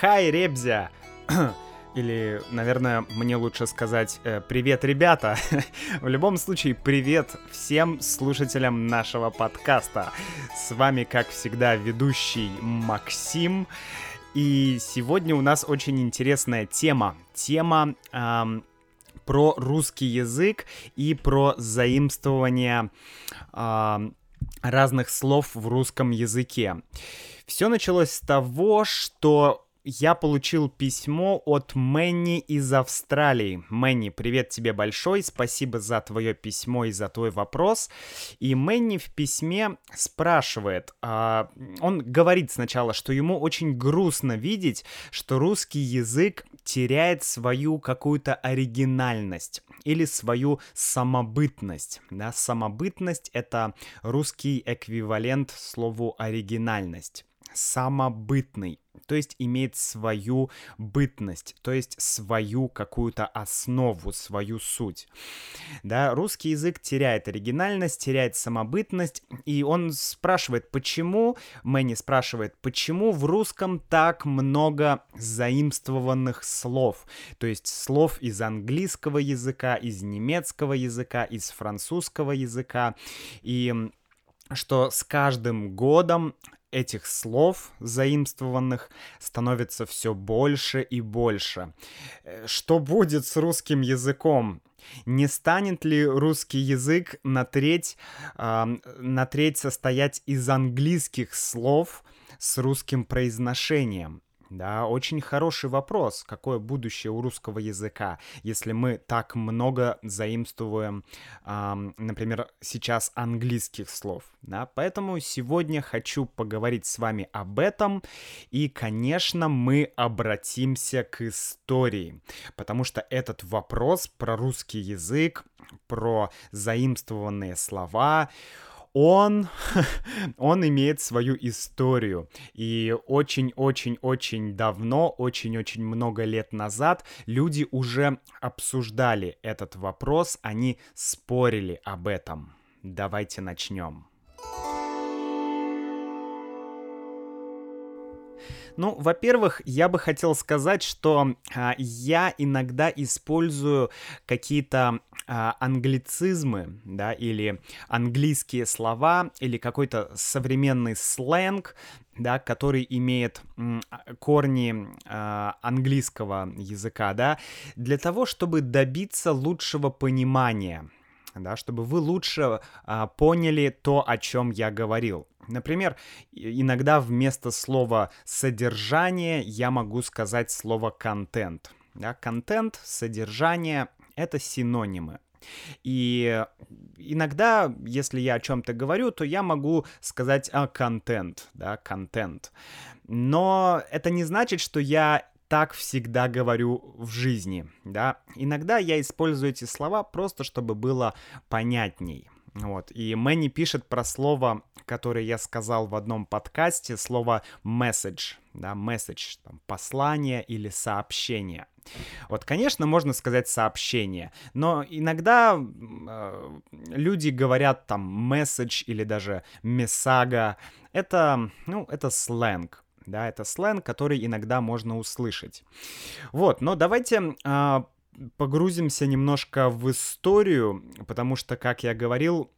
Хай, Ребзя! Или, наверное, мне лучше сказать э, «Привет, ребята!» В любом случае, привет всем слушателям нашего подкаста. С вами, как всегда, ведущий Максим. И сегодня у нас очень интересная тема. Тема эм, про русский язык и про заимствование э, разных слов в русском языке. Все началось с того, что я получил письмо от Мэнни из Австралии. Мэнни, привет тебе большой, спасибо за твое письмо и за твой вопрос. И Мэнни в письме спрашивает, а, он говорит сначала, что ему очень грустно видеть, что русский язык теряет свою какую-то оригинальность или свою самобытность. Да? Самобытность — это русский эквивалент слову оригинальность самобытный, то есть имеет свою бытность, то есть свою какую-то основу, свою суть. Да, русский язык теряет оригинальность, теряет самобытность, и он спрашивает, почему, Мэнни спрашивает, почему в русском так много заимствованных слов, то есть слов из английского языка, из немецкого языка, из французского языка, и что с каждым годом этих слов, заимствованных, становится все больше и больше. Э, что будет с русским языком? Не станет ли русский язык на треть, э, на треть состоять из английских слов с русским произношением? Да, очень хороший вопрос, какое будущее у русского языка, если мы так много заимствуем, эм, например, сейчас английских слов. Да, поэтому сегодня хочу поговорить с вами об этом, и, конечно, мы обратимся к истории, потому что этот вопрос про русский язык, про заимствованные слова, он, он имеет свою историю. И очень-очень-очень давно, очень-очень много лет назад люди уже обсуждали этот вопрос, они спорили об этом. Давайте начнем. Ну, во-первых, я бы хотел сказать, что а, я иногда использую какие-то а, англицизмы, да, или английские слова, или какой-то современный сленг, да, который имеет корни э, английского языка, да, для того, чтобы добиться лучшего понимания, да, чтобы вы лучше э, поняли то, о чем я говорил. Например, иногда вместо слова «содержание» я могу сказать слово «контент». Да, контент, содержание — это синонимы. И иногда, если я о чем-то говорю, то я могу сказать а, контент, да, контент. Но это не значит, что я так всегда говорю в жизни, да. Иногда я использую эти слова просто, чтобы было понятней. Вот. И Мэнни пишет про слово, которое я сказал в одном подкасте, слово message, да, message, там, послание или сообщение. Вот, конечно, можно сказать сообщение, но иногда э, люди говорят там message или даже мессага. Это, ну, это сленг. Да, это сленг, который иногда можно услышать. Вот, но давайте э, погрузимся немножко в историю, потому что, как я говорил,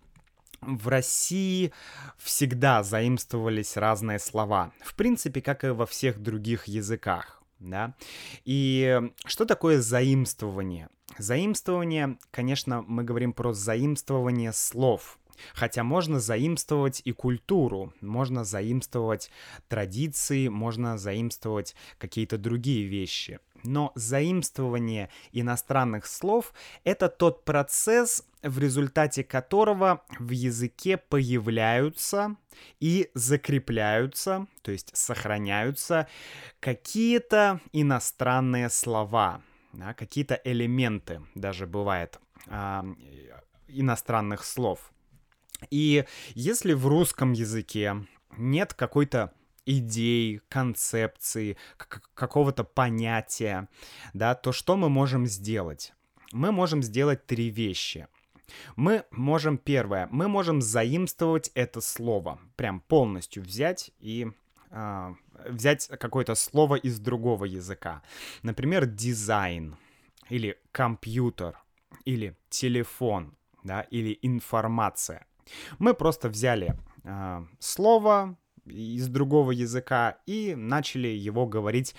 в России всегда заимствовались разные слова. В принципе, как и во всех других языках. Да? И что такое заимствование? Заимствование, конечно, мы говорим про заимствование слов. Хотя можно заимствовать и культуру, можно заимствовать традиции, можно заимствовать какие-то другие вещи. Но заимствование иностранных слов — это тот процесс, в результате которого в языке появляются и закрепляются, то есть сохраняются какие-то иностранные слова, да, какие-то элементы даже бывает э, иностранных слов. И если в русском языке нет какой-то идей, концепции, какого-то понятия, да, то что мы можем сделать? Мы можем сделать три вещи. Мы можем, первое, мы можем заимствовать это слово, прям полностью взять и э, взять какое-то слово из другого языка. Например, дизайн или компьютер или телефон, да, или информация. Мы просто взяли э, слово из другого языка и начали его говорить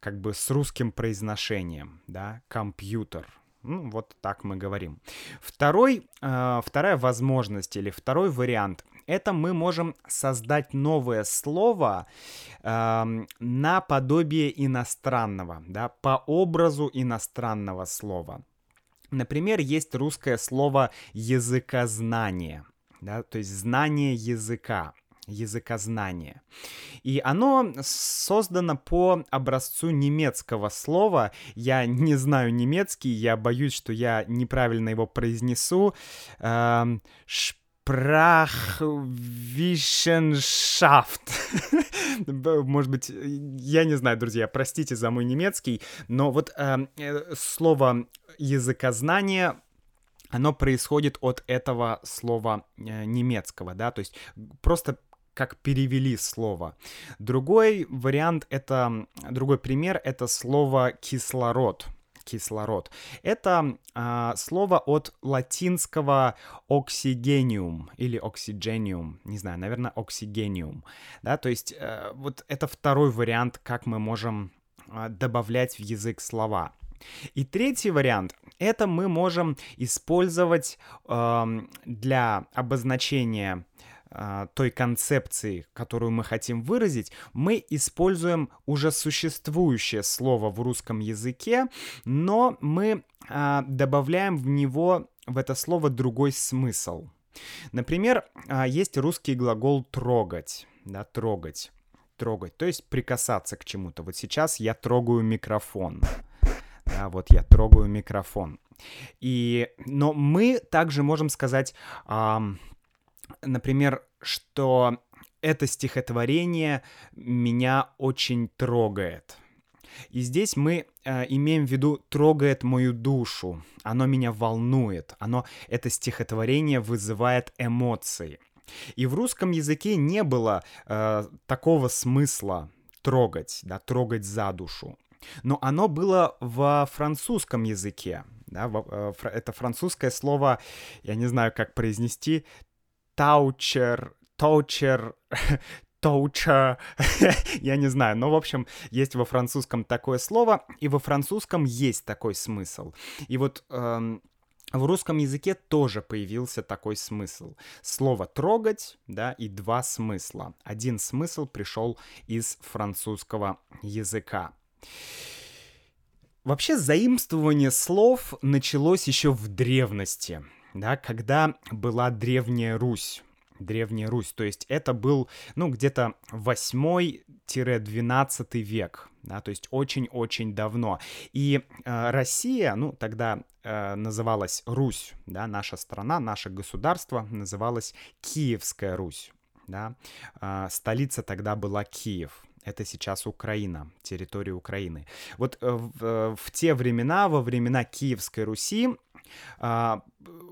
как бы с русским произношением, да, компьютер. Ну, вот так мы говорим. Второй, э, вторая возможность или второй вариант это мы можем создать новое слово э, наподобие иностранного, да, по образу иностранного слова. Например, есть русское слово языкознание, да, то есть знание языка языкознание. И оно создано по образцу немецкого слова. Я не знаю немецкий, я боюсь, что я неправильно его произнесу. Эм, Sprachwissenschaft. Может быть, я не знаю, друзья, простите за мой немецкий, но вот эм, э, слово языкознание оно происходит от этого слова э, немецкого, да, то есть просто как перевели слово. Другой вариант это, другой пример это слово кислород кислород. Это э, слово от латинского оксигениум или оксигениум, не знаю, наверное, оксигениум, да, то есть э, вот это второй вариант, как мы можем э, добавлять в язык слова. И третий вариант — это мы можем использовать э, для обозначения а, той концепции, которую мы хотим выразить, мы используем уже существующее слово в русском языке, но мы а, добавляем в него, в это слово, другой смысл. Например, а, есть русский глагол «трогать», да, «трогать», «трогать», то есть прикасаться к чему-то. Вот сейчас я трогаю микрофон. Да, вот я трогаю микрофон. И, но мы также можем сказать, например, что это стихотворение меня очень трогает. И здесь мы э, имеем в виду трогает мою душу, оно меня волнует, оно это стихотворение вызывает эмоции. И в русском языке не было э, такого смысла трогать, да, трогать за душу. Но оно было во французском языке. Да, э, это французское слово, я не знаю, как произнести, таучер, таучер, тоуча, я не знаю, но, в общем, есть во французском такое слово, и во французском есть такой смысл. И вот эм, в русском языке тоже появился такой смысл. Слово «трогать», да, и два смысла. Один смысл пришел из французского языка. Вообще заимствование слов началось еще в древности да, когда была Древняя Русь. Древняя Русь, то есть это был, ну, где-то 8-12 век, да, то есть очень-очень давно. И э, Россия, ну, тогда э, называлась Русь, да, наша страна, наше государство называлось Киевская Русь, да, э, столица тогда была Киев, это сейчас Украина, территория Украины. Вот э, в, э, в те времена, во времена Киевской Руси, а,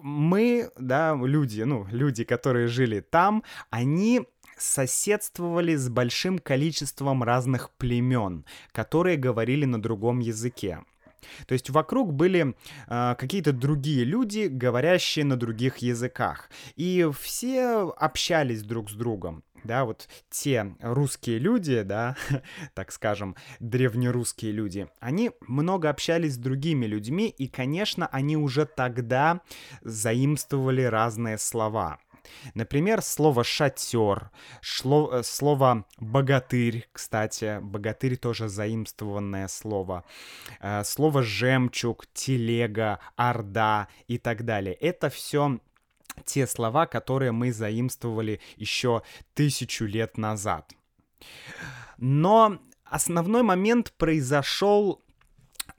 мы, да, люди, ну, люди, которые жили там, они соседствовали с большим количеством разных племен, которые говорили на другом языке. То есть вокруг были э, какие-то другие люди, говорящие на других языках. И все общались друг с другом да, вот те русские люди, да, так скажем, древнерусские люди, они много общались с другими людьми, и, конечно, они уже тогда заимствовали разные слова. Например, слово «шатер», шло, слово «богатырь», кстати, «богатырь» тоже заимствованное слово, э, слово «жемчуг», «телега», «орда» и так далее. Это все те слова, которые мы заимствовали еще тысячу лет назад. Но основной момент произошел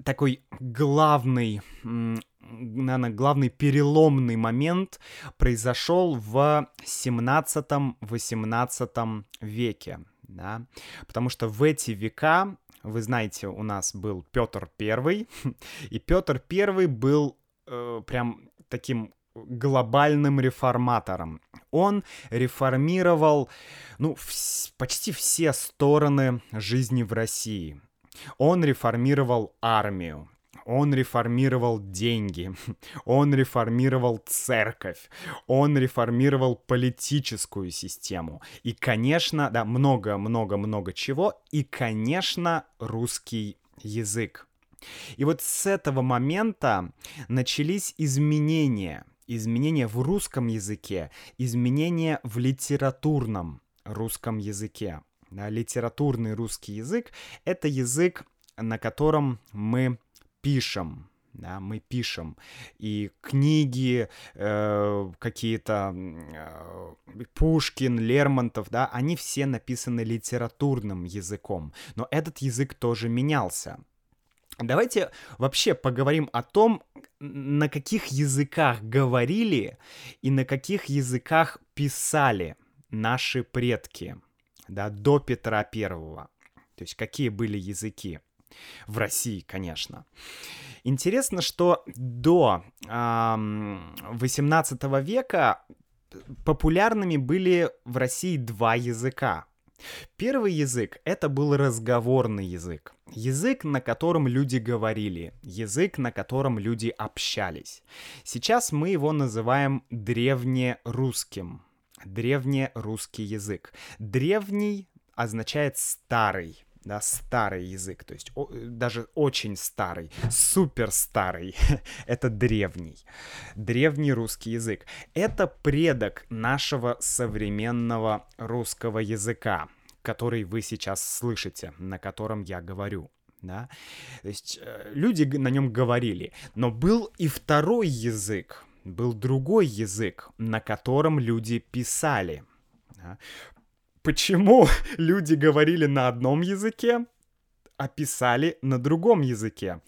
такой главный, наверное, главный переломный момент произошел в 17-18 веке, да, потому что в эти века, вы знаете, у нас был Петр Первый, и Петр Первый был э, прям таким глобальным реформатором. Он реформировал ну, вс- почти все стороны жизни в России. Он реформировал армию, он реформировал деньги, он реформировал церковь, он реформировал политическую систему. И, конечно, да, много-много-много чего. И, конечно, русский язык. И вот с этого момента начались изменения. Изменения в русском языке, изменения в литературном русском языке. Да, литературный русский язык — это язык, на котором мы пишем, да, мы пишем. И книги э, какие-то э, Пушкин, Лермонтов, да, они все написаны литературным языком. Но этот язык тоже менялся. Давайте вообще поговорим о том, на каких языках говорили и на каких языках писали наши предки, да, до Петра Первого. То есть какие были языки. В России, конечно. Интересно, что до э, 18 века популярными были в России два языка. Первый язык — это был разговорный язык. Язык, на котором люди говорили, язык, на котором люди общались. Сейчас мы его называем древнерусским. Древнерусский язык. Древний означает старый да, старый язык, то есть о, даже очень старый, супер старый, это древний, древний русский язык. Это предок нашего современного русского языка, который вы сейчас слышите, на котором я говорю. Да? То есть э, люди на нем говорили, но был и второй язык, был другой язык, на котором люди писали. Да? почему люди говорили на одном языке, а писали на другом языке.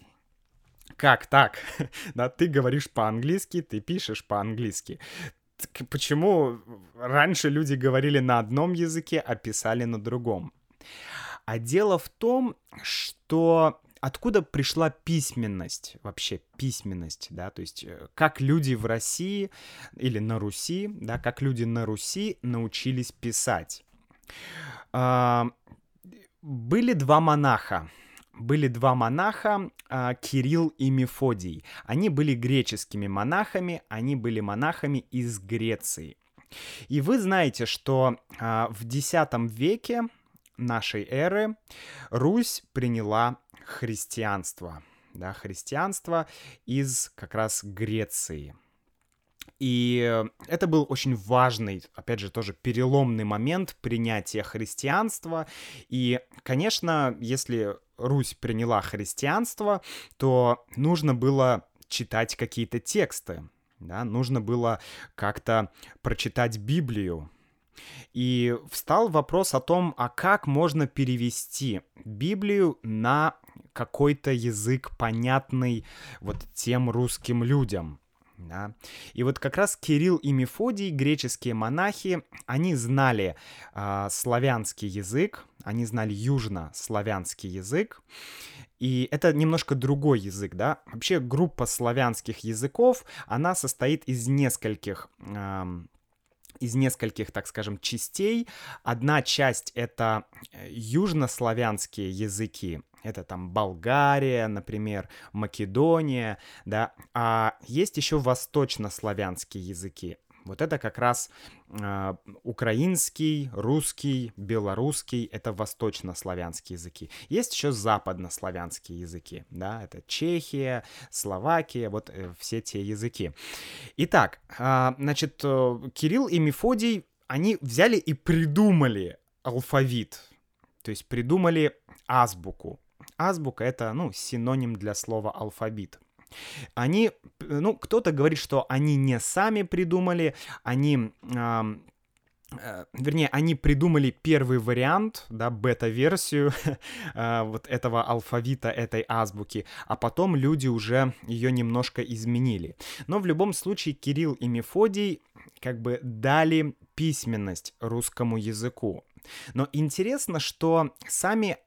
Как так? Да, ты говоришь по-английски, ты пишешь по-английски. Почему раньше люди говорили на одном языке, а писали на другом? А дело в том, что откуда пришла письменность, вообще письменность, да, то есть э, как люди в России или на Руси, да, как люди на Руси научились писать. А, были два монаха. Были два монаха, а, Кирилл и Мефодий. Они были греческими монахами, они были монахами из Греции. И вы знаете, что а, в X веке нашей эры Русь приняла христианство. Да, христианство из как раз Греции. И это был очень важный, опять же, тоже переломный момент принятия христианства. И, конечно, если Русь приняла христианство, то нужно было читать какие-то тексты, да, нужно было как-то прочитать Библию. И встал вопрос о том, а как можно перевести Библию на какой-то язык, понятный вот тем русским людям. Да. И вот как раз Кирилл и Мефодий, греческие монахи, они знали э, славянский язык, они знали южно-славянский язык, и это немножко другой язык, да. Вообще группа славянских языков, она состоит из нескольких э, из нескольких, так скажем, частей. Одна часть — это э, южнославянские языки, это там Болгария, например, Македония, да, а есть еще восточнославянские языки. Вот это как раз э, украинский, русский, белорусский, это восточнославянские языки. Есть еще западнославянские языки, да, это Чехия, Словакия, вот э, все те языки. Итак, э, значит, э, Кирилл и Мефодий, они взяли и придумали алфавит, то есть придумали азбуку. Азбука — это, ну, синоним для слова алфавит. Они, ну, кто-то говорит, что они не сами придумали, они... Э, вернее, они придумали первый вариант, да, бета-версию э, вот этого алфавита, этой азбуки, а потом люди уже ее немножко изменили. Но в любом случае Кирилл и Мефодий как бы дали письменность русскому языку. Но интересно, что сами,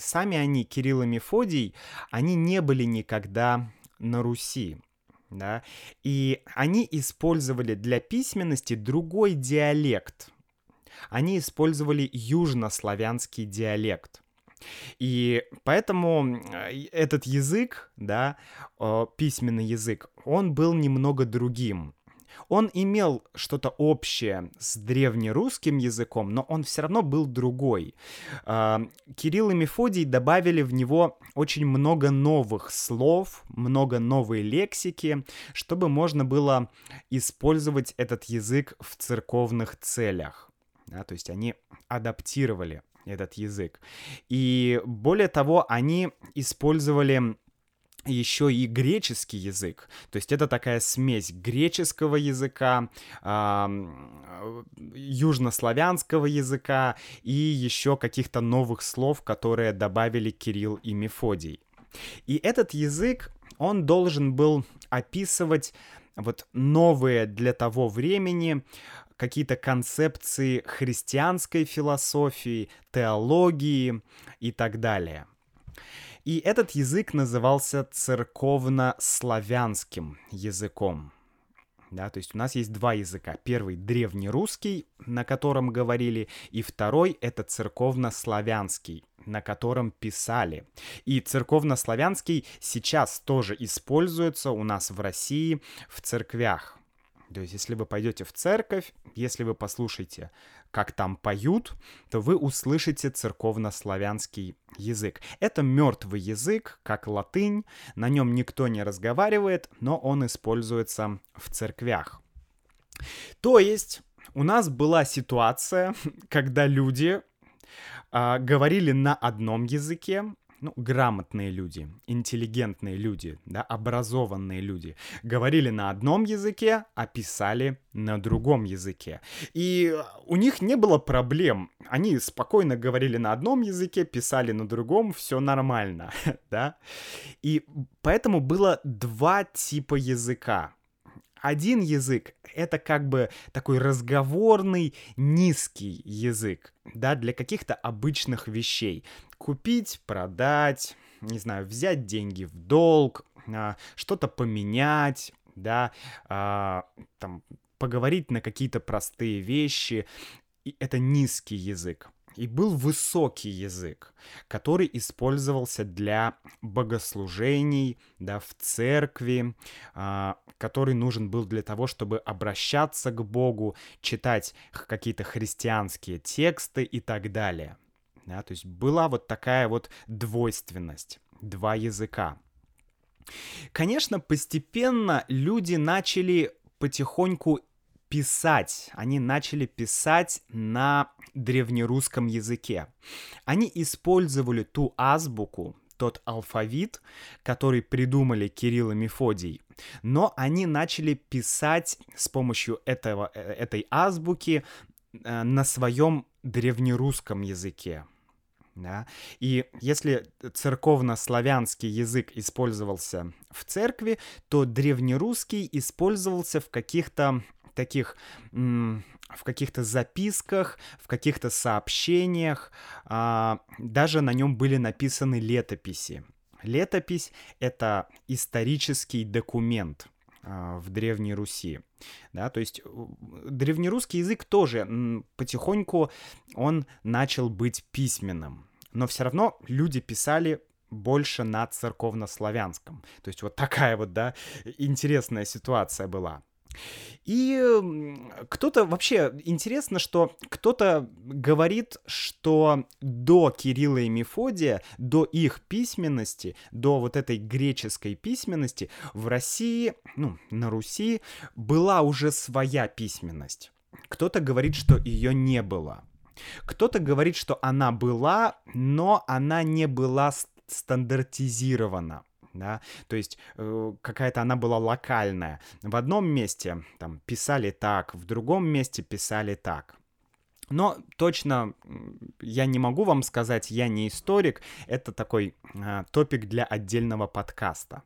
сами они, Кирилл и Мефодий, они не были никогда на Руси. да, и они использовали для письменности другой диалект. Они использовали южнославянский диалект. И поэтому э, этот язык, да, письменный язык, он был немного другим. Он имел что-то общее с древнерусским языком, но он все равно был другой. А, Кирилл и Мефодий добавили в него очень много новых слов, много новой лексики, чтобы можно было использовать этот язык в церковных целях. Да, то есть они адаптировали этот язык. И более того, они использовали еще и греческий язык. То есть это такая смесь греческого языка, э, южнославянского языка и еще каких-то новых слов, которые добавили Кирилл и Мефодий. И этот язык, он должен был описывать вот новые для того времени какие-то концепции христианской философии, теологии и так далее. И этот язык назывался церковно-славянским языком. Да, то есть у нас есть два языка. Первый древнерусский, на котором говорили, и второй это церковно-славянский, на котором писали. И церковно-славянский сейчас тоже используется у нас в России в церквях. То есть, если вы пойдете в церковь, если вы послушаете, как там поют, то вы услышите церковно-славянский язык. Это мертвый язык, как латынь, на нем никто не разговаривает, но он используется в церквях. То есть, у нас была ситуация, когда люди э, говорили на одном языке, ну, грамотные люди, интеллигентные люди, да, образованные люди говорили на одном языке, а писали на другом языке. И у них не было проблем. Они спокойно говорили на одном языке, писали на другом, все нормально, да. И поэтому было два типа языка один язык — это как бы такой разговорный, низкий язык, да, для каких-то обычных вещей. Купить, продать, не знаю, взять деньги в долг, а, что-то поменять, да, а, там, поговорить на какие-то простые вещи. И это низкий язык и был высокий язык, который использовался для богослужений, да, в церкви, а, который нужен был для того, чтобы обращаться к Богу, читать какие-то христианские тексты и так далее. Да, то есть была вот такая вот двойственность, два языка. Конечно, постепенно люди начали потихоньку писать. Они начали писать на древнерусском языке. Они использовали ту азбуку, тот алфавит, который придумали Кирилл и Мефодий. Но они начали писать с помощью этого, э, этой азбуки э, на своем древнерусском языке. Да? И если церковно-славянский язык использовался в церкви, то древнерусский использовался в каких-то таких в каких-то записках, в каких-то сообщениях, а, даже на нем были написаны летописи. Летопись — это исторический документ в Древней Руси. Да, то есть древнерусский язык тоже потихоньку он начал быть письменным. Но все равно люди писали больше на церковнославянском. То есть вот такая вот, да, интересная ситуация была. И кто-то вообще интересно, что кто-то говорит, что до Кирилла и Мефодия, до их письменности, до вот этой греческой письменности в России, ну, на Руси была уже своя письменность. Кто-то говорит, что ее не было. Кто-то говорит, что она была, но она не была стандартизирована да, то есть э, какая-то она была локальная. В одном месте там писали так, в другом месте писали так. Но точно я не могу вам сказать, я не историк, это такой э, топик для отдельного подкаста.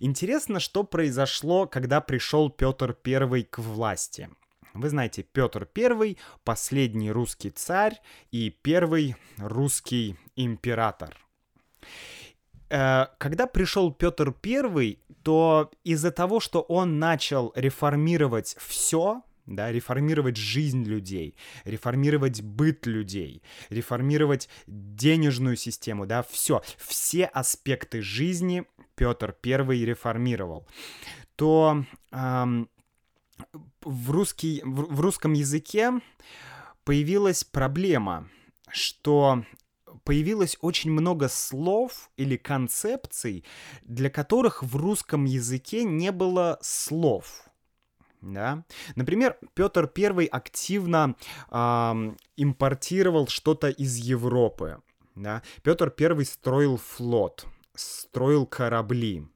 Интересно, что произошло, когда пришел Петр I к власти. Вы знаете, Петр I последний русский царь и первый русский император. Э, когда пришел Петр I, то из-за того, что он начал реформировать все, да, реформировать жизнь людей, реформировать быт людей, реформировать денежную систему, да, все, все аспекты жизни Петр I реформировал, то эм, в, русский, в, в русском языке появилась проблема, что появилось очень много слов или концепций, для которых в русском языке не было слов. Да? Например, Петр I активно э, импортировал что-то из Европы. Да? Петр I строил флот, строил корабли.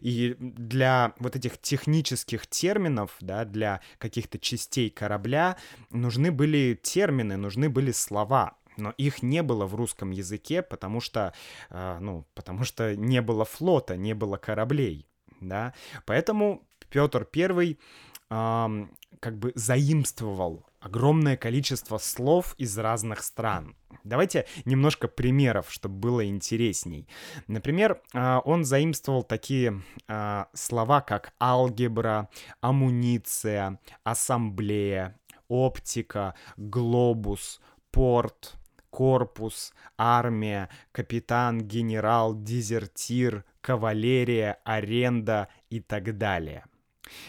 И для вот этих технических терминов, да, для каких-то частей корабля нужны были термины, нужны были слова но их не было в русском языке, потому что, э, ну, потому что не было флота, не было кораблей, да, поэтому Петр э, как бы заимствовал огромное количество слов из разных стран. Давайте немножко примеров, чтобы было интересней. Например, а, он заимствовал такие а, слова, как алгебра, амуниция, ассамблея, оптика, глобус, порт, корпус, армия, капитан, генерал, дезертир, кавалерия, аренда и так далее.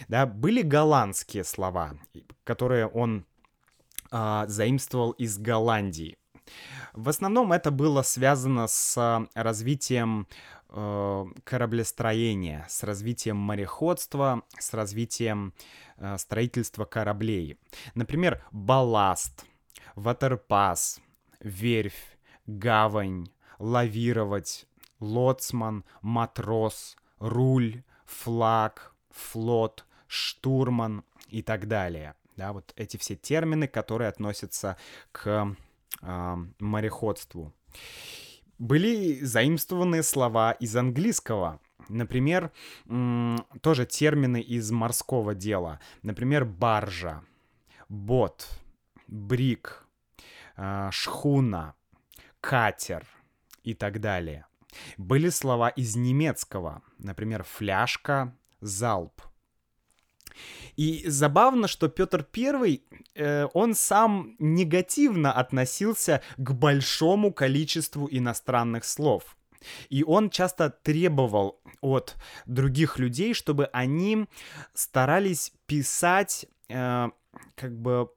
Да, были голландские слова, которые он а, заимствовал из Голландии. В основном это было связано с развитием э, кораблестроения, с развитием мореходства, с развитием э, строительства кораблей. Например, балласт, ватерпас, верфь, гавань, лавировать, лоцман, матрос, руль, флаг, флот, штурман и так далее. Да, вот эти все термины, которые относятся к э, мореходству. Были заимствованы слова из английского. Например, тоже термины из морского дела. Например, баржа, бот, брик, шхуна, катер и так далее. Были слова из немецкого, например, фляжка, залп. И забавно, что Петр I, э, он сам негативно относился к большому количеству иностранных слов. И он часто требовал от других людей, чтобы они старались писать э, как бы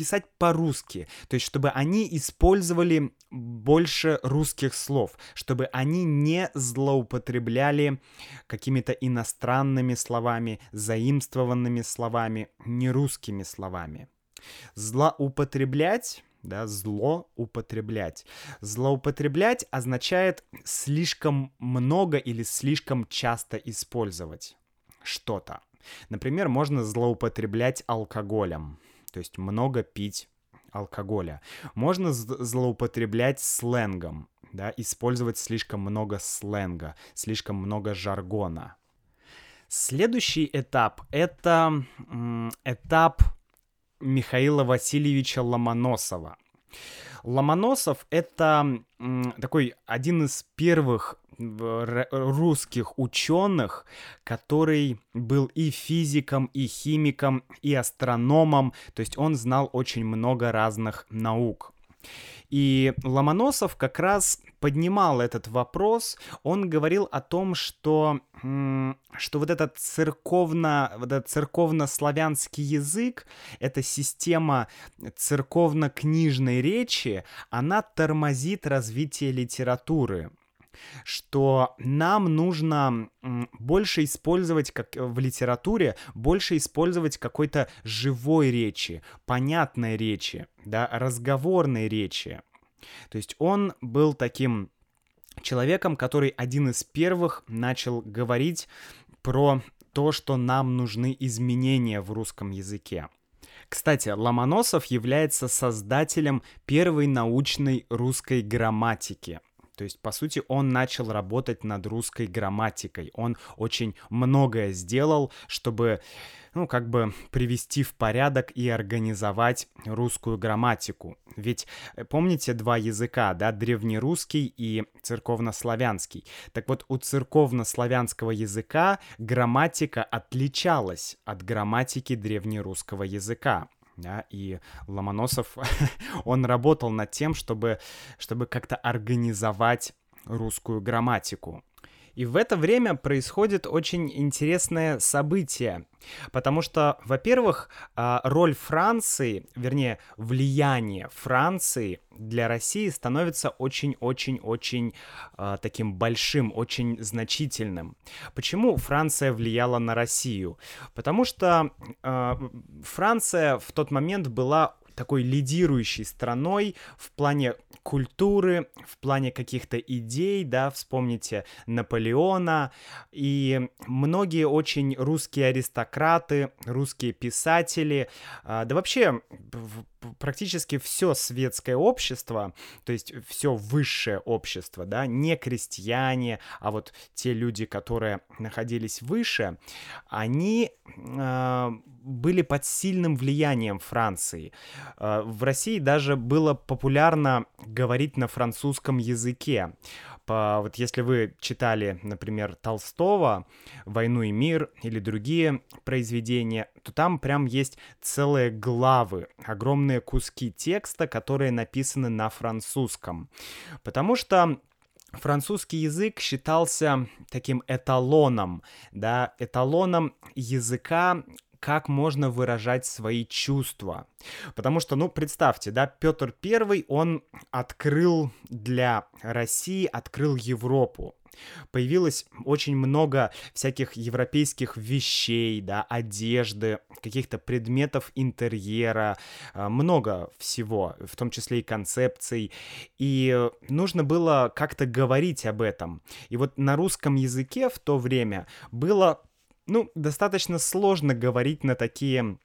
писать по-русски, то есть чтобы они использовали больше русских слов, чтобы они не злоупотребляли какими-то иностранными словами, заимствованными словами, нерусскими словами. Злоупотреблять да, зло употреблять. Злоупотреблять означает слишком много или слишком часто использовать что-то. Например, можно злоупотреблять алкоголем то есть много пить алкоголя. Можно злоупотреблять сленгом, да, использовать слишком много сленга, слишком много жаргона. Следующий этап — это этап Михаила Васильевича Ломоносова. Ломоносов — это такой один из первых русских ученых, который был и физиком, и химиком, и астрономом, то есть он знал очень много разных наук. И Ломоносов как раз поднимал этот вопрос, он говорил о том, что, что вот этот церковно, вот этот церковно-славянский язык, эта система церковно-книжной речи, она тормозит развитие литературы что нам нужно больше использовать, как в литературе, больше использовать какой-то живой речи, понятной речи, да, разговорной речи. То есть он был таким человеком, который один из первых начал говорить про то, что нам нужны изменения в русском языке. Кстати, Ломоносов является создателем первой научной русской грамматики. То есть, по сути, он начал работать над русской грамматикой. Он очень многое сделал, чтобы ну, как бы привести в порядок и организовать русскую грамматику. Ведь э, помните два языка, да, древнерусский и церковнославянский. Так вот, у церковнославянского языка грамматика отличалась от грамматики древнерусского языка. Да, и Ломоносов, он работал над тем, чтобы, чтобы как-то организовать русскую грамматику. И в это время происходит очень интересное событие, потому что, во-первых, а, роль Франции, вернее, влияние Франции для России становится очень-очень-очень э, таким большим, очень значительным. Почему Франция влияла на Россию? Потому что э, Франция в тот момент была такой лидирующей страной в плане культуры, в плане каких-то идей, да, вспомните Наполеона, и многие очень русские аристократы, русские писатели, а, да вообще практически все светское общество, то есть все высшее общество, да, не крестьяне, а вот те люди, которые находились выше, они э, были под сильным влиянием Франции. Э, в России даже было популярно говорить на французском языке по, вот если вы читали, например, Толстого, «Войну и мир» или другие произведения, то там прям есть целые главы, огромные куски текста, которые написаны на французском. Потому что французский язык считался таким эталоном, да, эталоном языка, как можно выражать свои чувства. Потому что, ну, представьте, да, Петр Первый, он открыл для России, открыл Европу. Появилось очень много всяких европейских вещей, да, одежды, каких-то предметов интерьера, а, много всего, в том числе и концепций. И нужно было как-то говорить об этом. И вот на русском языке в то время было ну, достаточно сложно говорить на такие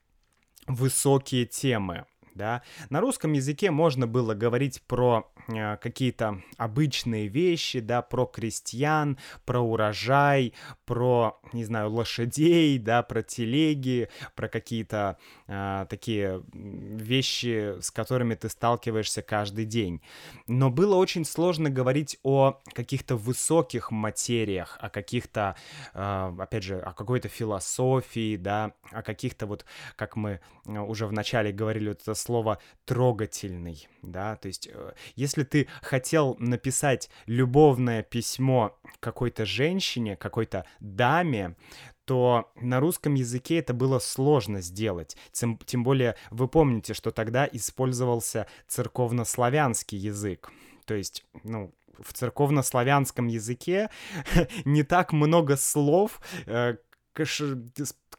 высокие темы да. На русском языке можно было говорить про э, какие-то обычные вещи, да, про крестьян, про урожай, про, не знаю, лошадей, да, про телеги, про какие-то э, такие вещи, с которыми ты сталкиваешься каждый день. Но было очень сложно говорить о каких-то высоких материях, о каких-то, э, опять же, о какой-то философии, да, о каких-то вот, как мы э, уже в начале говорили, вот это слово трогательный, да, то есть э, если ты хотел написать любовное письмо какой-то женщине, какой-то даме, то на русском языке это было сложно сделать. Тем, тем более вы помните, что тогда использовался церковнославянский язык. То есть, ну, в церковнославянском языке не так много слов, э,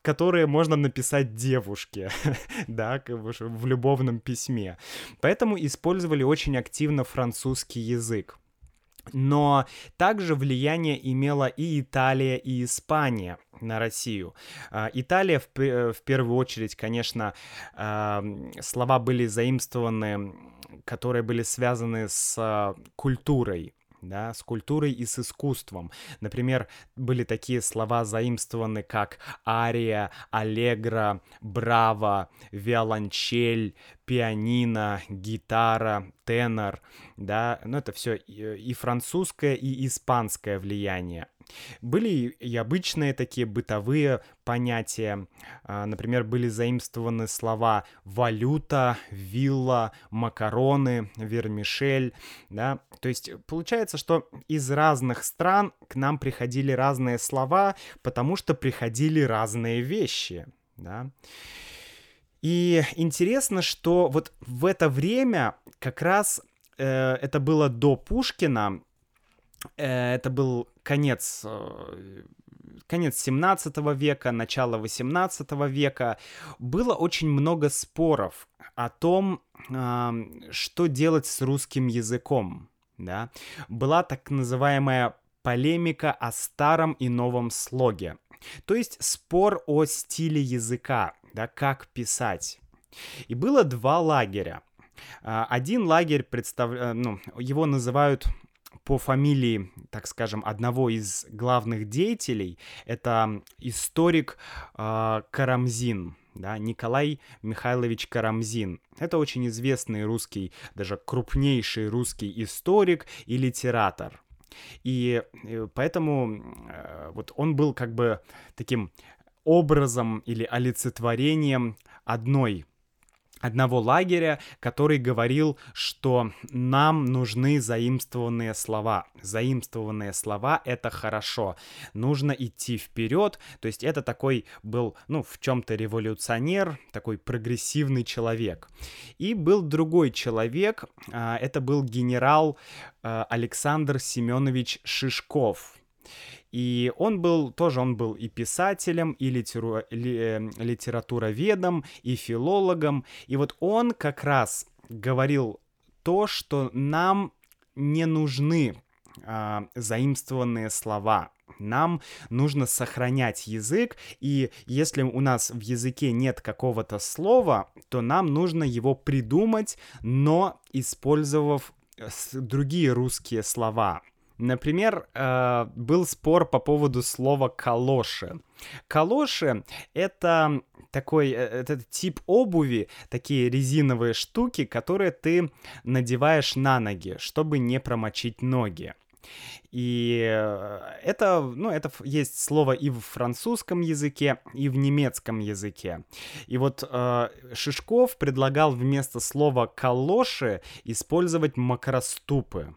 которые можно написать девушке, да, в любовном письме. Поэтому использовали очень активно французский язык. Но также влияние имела и Италия, и Испания на Россию. А, Италия, в, в первую очередь, конечно, слова были заимствованы, которые были связаны с культурой да, с культурой и с искусством. Например, были такие слова заимствованы, как ария, аллегро, браво, виолончель, пианино, гитара, тенор, да, ну это все и французское, и испанское влияние. Были и обычные такие бытовые понятия. А, например, были заимствованы слова валюта, вилла, макароны, вермишель. Да? То есть получается, что из разных стран к нам приходили разные слова, потому что приходили разные вещи. Да? И интересно, что вот в это время как раз э, это было до Пушкина, Э, это был конец э, конец 17 века, начало 18 века, было очень много споров о том, что делать с русским языком. Да? Была так называемая полемика о старом и новом слоге. То есть спор о стиле языка, да, как писать. И было два лагеря. А, один лагерь представ... Э, ну, его называют по фамилии, так скажем, одного из главных деятелей. Это историк э, Карамзин да, Николай Михайлович Карамзин. Это очень известный русский, даже крупнейший русский историк и литератор. И э, поэтому э, вот он был как бы таким образом или олицетворением одной одного лагеря, который говорил, что нам нужны заимствованные слова. Заимствованные слова — это хорошо. Нужно идти вперед. То есть это такой был, ну, в чем-то революционер, такой прогрессивный человек. И был другой человек, а, это был генерал а, Александр Семенович Шишков. И он был, тоже он был и писателем, и литеру, ли, э, литературоведом, и филологом. И вот он как раз говорил то, что нам не нужны а, заимствованные слова. Нам нужно сохранять язык, и если у нас в языке нет какого-то слова, то нам нужно его придумать, но использовав э, другие русские слова. Например, э, был спор по поводу слова «калоши». Калоши — это такой э, это тип обуви, такие резиновые штуки, которые ты надеваешь на ноги, чтобы не промочить ноги. И э, это, ну, это есть слово и в французском языке, и в немецком языке. И вот э, Шишков предлагал вместо слова «калоши» использовать макроступы.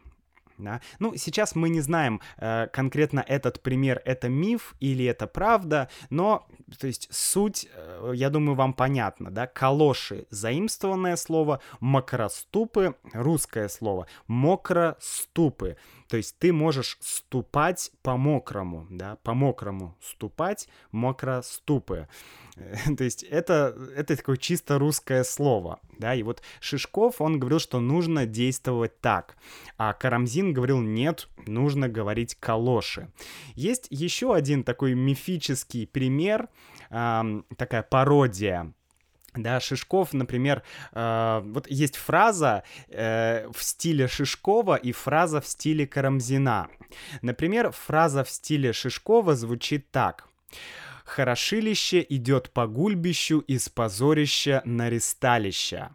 Да? Ну, сейчас мы не знаем э, конкретно этот пример, это миф или это правда, но, то есть, суть, э, я думаю, вам понятна, да? Калоши — заимствованное слово, макроступы — русское слово, мокроступы. То есть ты можешь ступать по мокрому, да, по мокрому ступать, мокроступы. То есть это, это такое чисто русское слово, да, и вот Шишков, он говорил, что нужно действовать так, а Карамзин говорил, нет, нужно говорить калоши. Есть еще один такой мифический пример, э, такая пародия да, Шишков, например, э, вот есть фраза э, в стиле Шишкова и фраза в стиле Карамзина. Например, фраза в стиле Шишкова звучит так. «Хорошилище идет по гульбищу из позорища на ресталище».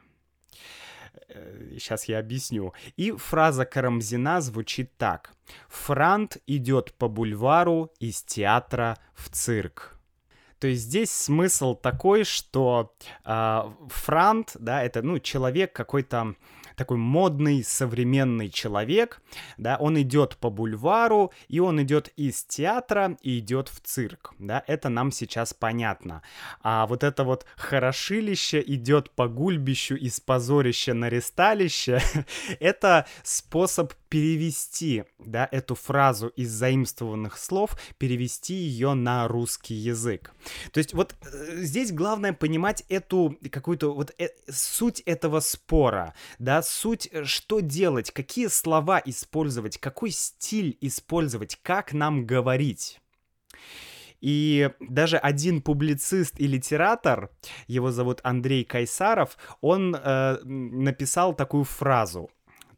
Сейчас э, я объясню. И фраза Карамзина звучит так. «Франт идет по бульвару из театра в цирк». То есть здесь смысл такой, что э, франт, да, это, ну, человек какой-то такой модный, современный человек, да, он идет по бульвару, и он идет из театра и идет в цирк, да, это нам сейчас понятно. А вот это вот хорошилище идет по гульбищу из позорища на ресталище, это способ перевести, да, эту фразу из заимствованных слов, перевести ее на русский язык. То есть вот э, здесь главное понимать эту какую-то вот э, суть этого спора, да, суть, э, что делать, какие слова использовать, какой стиль использовать, как нам говорить. И даже один публицист и литератор, его зовут Андрей Кайсаров, он э, написал такую фразу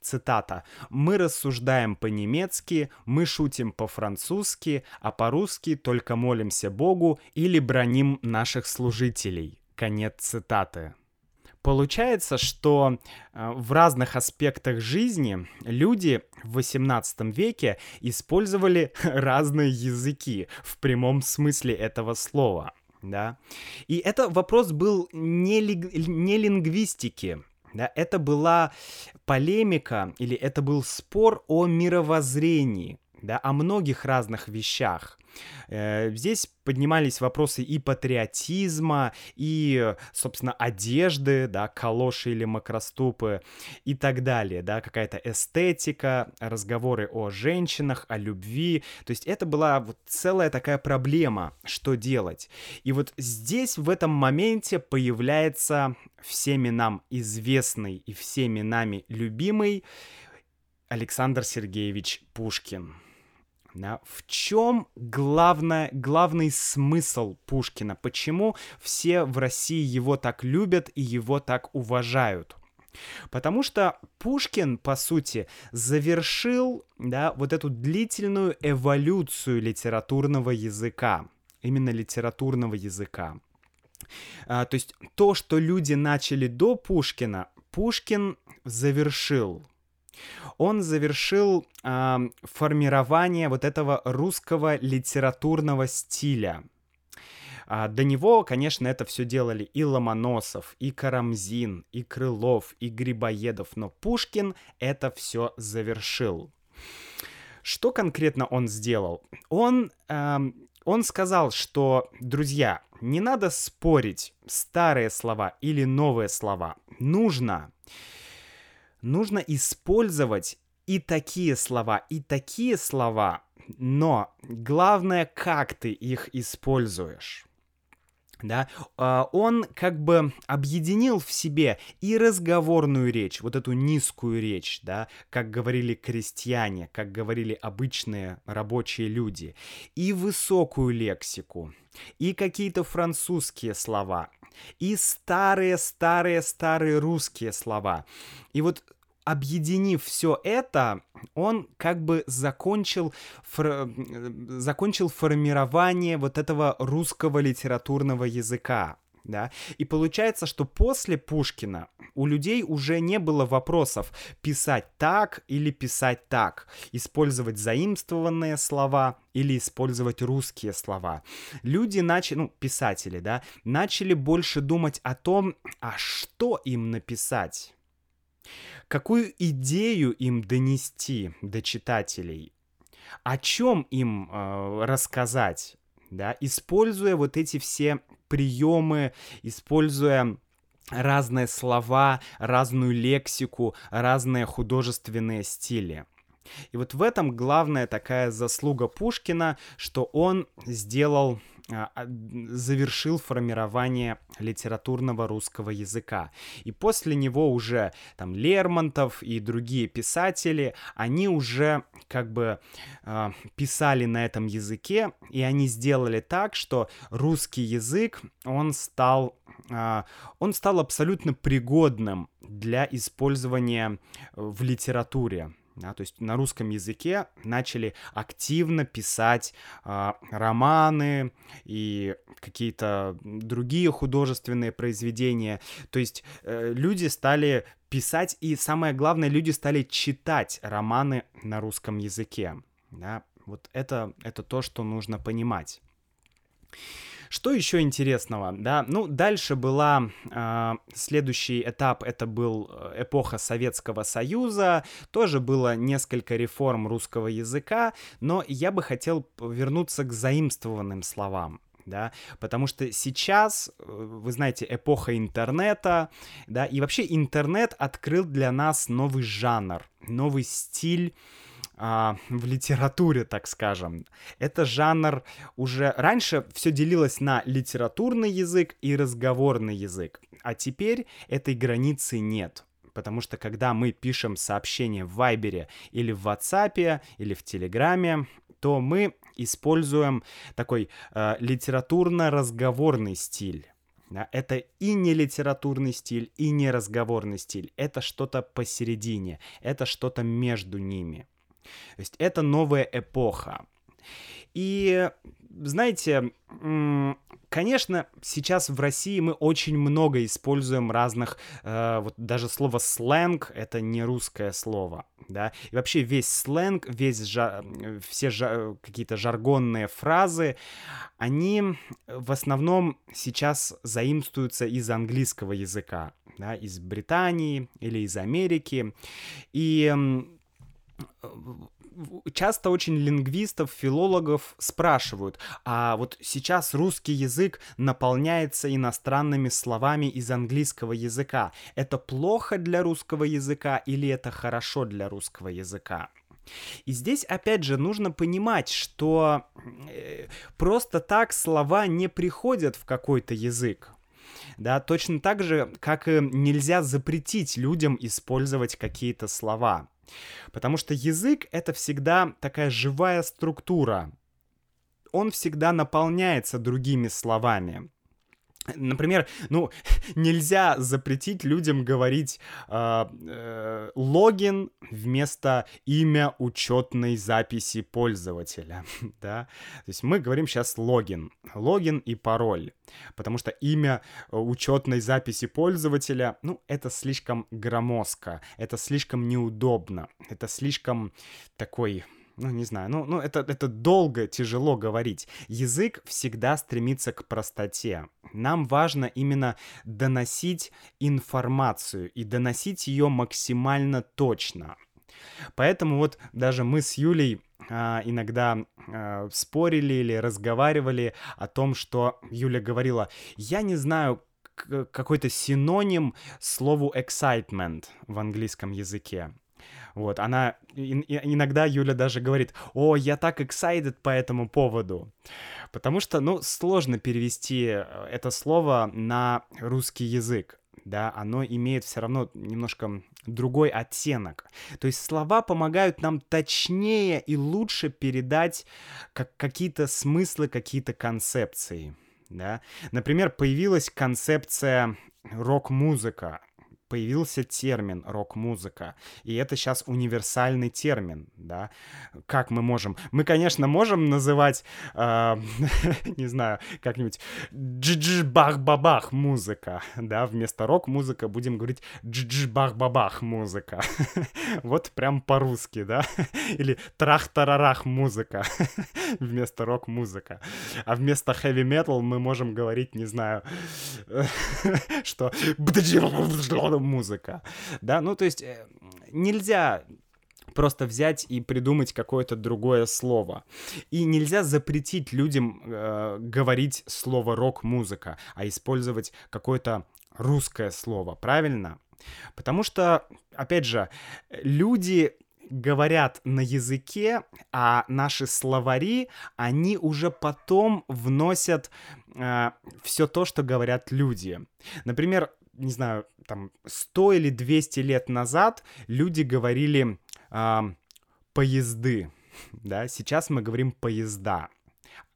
цитата, «Мы рассуждаем по-немецки, мы шутим по-французски, а по-русски только молимся Богу или броним наших служителей». Конец цитаты. Получается, что э, в разных аспектах жизни люди в XVIII веке использовали разные языки в прямом смысле этого слова. Да? И это вопрос был не, ли, не лингвистики, да, это была полемика или это был спор о мировоззрении, да, о многих разных вещах. Э, здесь поднимались вопросы и патриотизма, и, собственно, одежды, да, калоши или макроступы и так далее, да, какая-то эстетика, разговоры о женщинах, о любви. То есть это была вот целая такая проблема, что делать. И вот здесь, в этом моменте, появляется всеми нам известный и всеми нами любимый Александр Сергеевич Пушкин. В чем главное, главный смысл Пушкина? Почему все в России его так любят и его так уважают? Потому что Пушкин, по сути, завершил да, вот эту длительную эволюцию литературного языка, именно литературного языка. А, то есть то, что люди начали до Пушкина, Пушкин завершил. Он завершил э, формирование вот этого русского литературного стиля – а до него, конечно, это все делали и Ломоносов, и Карамзин, и Крылов, и Грибоедов, но Пушкин это все завершил. Что конкретно он сделал? Он, эм, он сказал, что, друзья, не надо спорить, старые слова или новые слова. Нужно, нужно использовать и такие слова, и такие слова, но главное, как ты их используешь да, а, он как бы объединил в себе и разговорную речь, вот эту низкую речь, да, как говорили крестьяне, как говорили обычные рабочие люди, и высокую лексику, и какие-то французские слова, и старые-старые-старые русские слова. И вот объединив все это, он как бы закончил, фор... закончил формирование вот этого русского литературного языка. Да? И получается, что после Пушкина у людей уже не было вопросов писать так или писать так, использовать заимствованные слова или использовать русские слова. Люди начали, ну, писатели, да, начали больше думать о том, а что им написать Какую идею им донести до читателей? О чем им э, рассказать? Да, используя вот эти все приемы, используя разные слова, разную лексику, разные художественные стили. И вот в этом главная такая заслуга Пушкина, что он сделал завершил формирование литературного русского языка. И после него уже там Лермонтов и другие писатели, они уже как бы э, писали на этом языке, и они сделали так, что русский язык, он стал, он стал абсолютно пригодным для использования в литературе. Да, то есть на русском языке начали активно писать э, романы и какие-то другие художественные произведения. То есть э, люди стали писать, и самое главное, люди стали читать романы на русском языке. Да? Вот это, это то, что нужно понимать. Что еще интересного, да? Ну, дальше была э, следующий этап, это был э, эпоха Советского Союза, тоже было несколько реформ русского языка, но я бы хотел вернуться к заимствованным словам да, потому что сейчас, э, вы знаете, эпоха интернета, да, и вообще интернет открыл для нас новый жанр, новый стиль а, в литературе, так скажем. Это жанр уже... Раньше все делилось на литературный язык и разговорный язык, а теперь этой границы нет. Потому что когда мы пишем сообщение в Вайбере или в WhatsApp или в Телеграме, то мы используем такой э, литературно-разговорный стиль. Это и не литературный стиль, и не разговорный стиль. Это что-то посередине, это что-то между ними. То есть это новая эпоха. И, знаете, конечно, сейчас в России мы очень много используем разных, э, вот даже слово сленг — это не русское слово, да, и вообще весь сленг, весь жа, все жа, какие-то жаргонные фразы, они в основном сейчас заимствуются из английского языка, да, из Британии или из Америки, и часто очень лингвистов, филологов спрашивают, а вот сейчас русский язык наполняется иностранными словами из английского языка. Это плохо для русского языка или это хорошо для русского языка? И здесь, опять же, нужно понимать, что э, просто так слова не приходят в какой-то язык. Да, точно так же, как нельзя запретить людям использовать какие-то слова. Потому что язык — это всегда такая живая структура. Он всегда наполняется другими словами. Например, ну, нельзя запретить людям говорить э, э, логин вместо имя учетной записи пользователя, да? То есть мы говорим сейчас логин, логин и пароль, потому что имя учетной записи пользователя, ну, это слишком громоздко, это слишком неудобно, это слишком такой ну, не знаю, ну, ну это, это долго, тяжело говорить. Язык всегда стремится к простоте. Нам важно именно доносить информацию и доносить ее максимально точно. Поэтому вот даже мы с Юлей а, иногда а, спорили или разговаривали о том, что Юля говорила, я не знаю, какой-то синоним слову excitement в английском языке. Вот, она... иногда Юля даже говорит, о, я так excited по этому поводу. Потому что, ну, сложно перевести э, это слово на русский язык. Да, оно имеет все равно немножко другой оттенок. То есть слова помогают нам точнее и лучше передать как какие-то смыслы, какие-то концепции. Да? Например, появилась концепция рок-музыка появился термин рок-музыка, и это сейчас универсальный термин, да. Как мы можем? Мы, конечно, можем называть, э, не знаю, как-нибудь джидж-бах-бабах музыка, да, вместо рок-музыка будем говорить джидж-бах-бабах музыка. вот прям по-русски, да, или трах-тарарах музыка вместо рок-музыка. А вместо heavy-metal мы можем говорить, не знаю, что музыка, да, ну то есть э, нельзя просто взять и придумать какое-то другое слово. И нельзя запретить людям э, говорить слово рок-музыка, а использовать какое-то русское слово, правильно? Потому что, опять же, люди говорят на языке, а наши словари, они уже потом вносят э, все то, что говорят люди. Например, не знаю, там 100 или 200 лет назад люди говорили э, поезды, да, сейчас мы говорим поезда.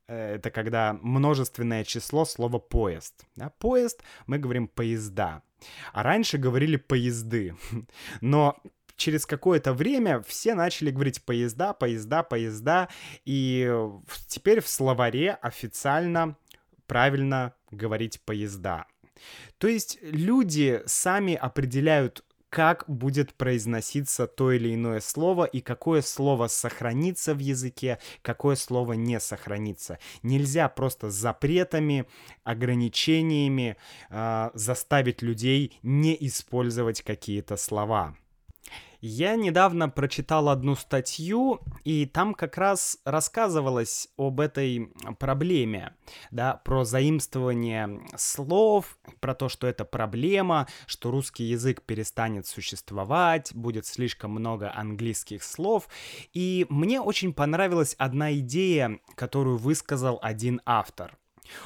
Э, это когда множественное число слова поезд. Да? Поезд, мы говорим поезда. А раньше говорили поезды. Но через какое-то время все начали говорить поезда, поезда, поезда. И теперь в словаре официально правильно говорить поезда. То есть люди сами определяют, как будет произноситься то или иное слово и какое слово сохранится в языке, какое слово не сохранится. Нельзя просто запретами, ограничениями э, заставить людей не использовать какие-то слова. Я недавно прочитал одну статью, и там как раз рассказывалось об этой проблеме, да, про заимствование слов, про то, что это проблема, что русский язык перестанет существовать, будет слишком много английских слов. И мне очень понравилась одна идея, которую высказал один автор.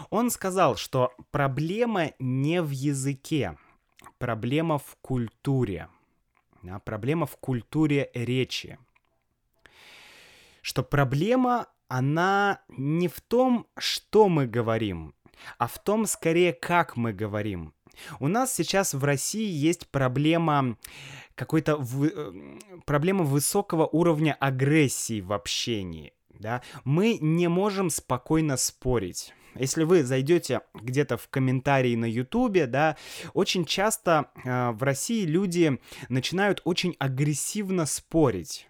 Он сказал, что проблема не в языке, проблема в культуре а проблема в культуре речи. Что проблема, она не в том, что мы говорим, а в том, скорее, как мы говорим. У нас сейчас в России есть проблема какой-то в... Э, проблема высокого уровня агрессии в общении. Да? Мы не можем спокойно спорить. Если вы зайдете где-то в комментарии на Ютубе, да, очень часто э, в России люди начинают очень агрессивно спорить.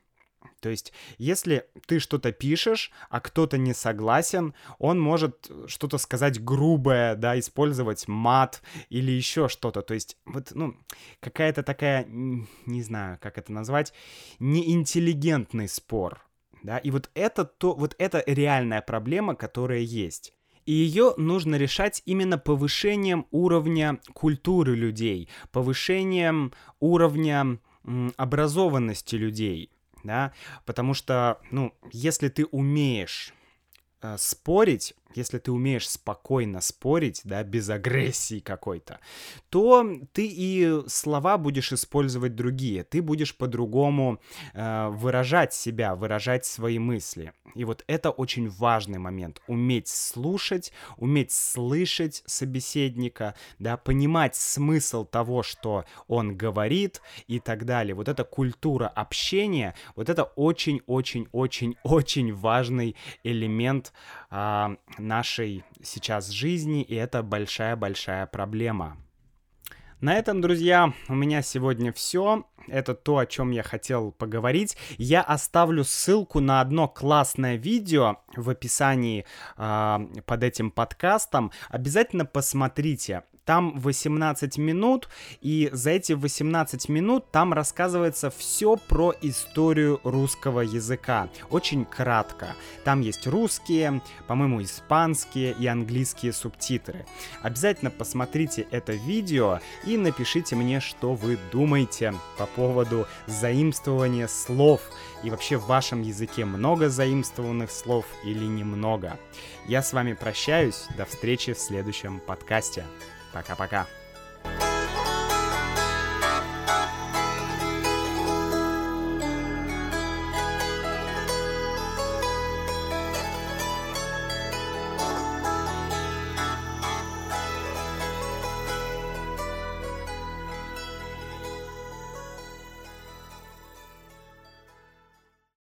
То есть, если ты что-то пишешь, а кто-то не согласен, он может что-то сказать грубое, да, использовать мат или еще что-то. То есть, вот, ну, какая-то такая, не знаю, как это назвать, неинтеллигентный спор. Да, и вот это то, вот это реальная проблема, которая есть. И ее нужно решать именно повышением уровня культуры людей, повышением уровня образованности людей, да, потому что, ну, если ты умеешь э, спорить, если ты умеешь спокойно спорить, да, без агрессии какой-то, то ты и слова будешь использовать другие, ты будешь по-другому э, выражать себя, выражать свои мысли. И вот это очень важный момент. Уметь слушать, уметь слышать собеседника, да, понимать смысл того, что он говорит и так далее. Вот эта культура общения, вот это очень-очень-очень-очень важный элемент э, нашей сейчас жизни, и это большая-большая проблема. На этом, друзья, у меня сегодня все. Это то, о чем я хотел поговорить. Я оставлю ссылку на одно классное видео в описании э, под этим подкастом. Обязательно посмотрите. Там 18 минут, и за эти 18 минут там рассказывается все про историю русского языка. Очень кратко. Там есть русские, по-моему, испанские и английские субтитры. Обязательно посмотрите это видео и напишите мне, что вы думаете по поводу заимствования слов. И вообще в вашем языке много заимствованных слов или немного. Я с вами прощаюсь. До встречи в следующем подкасте. Пока-пока.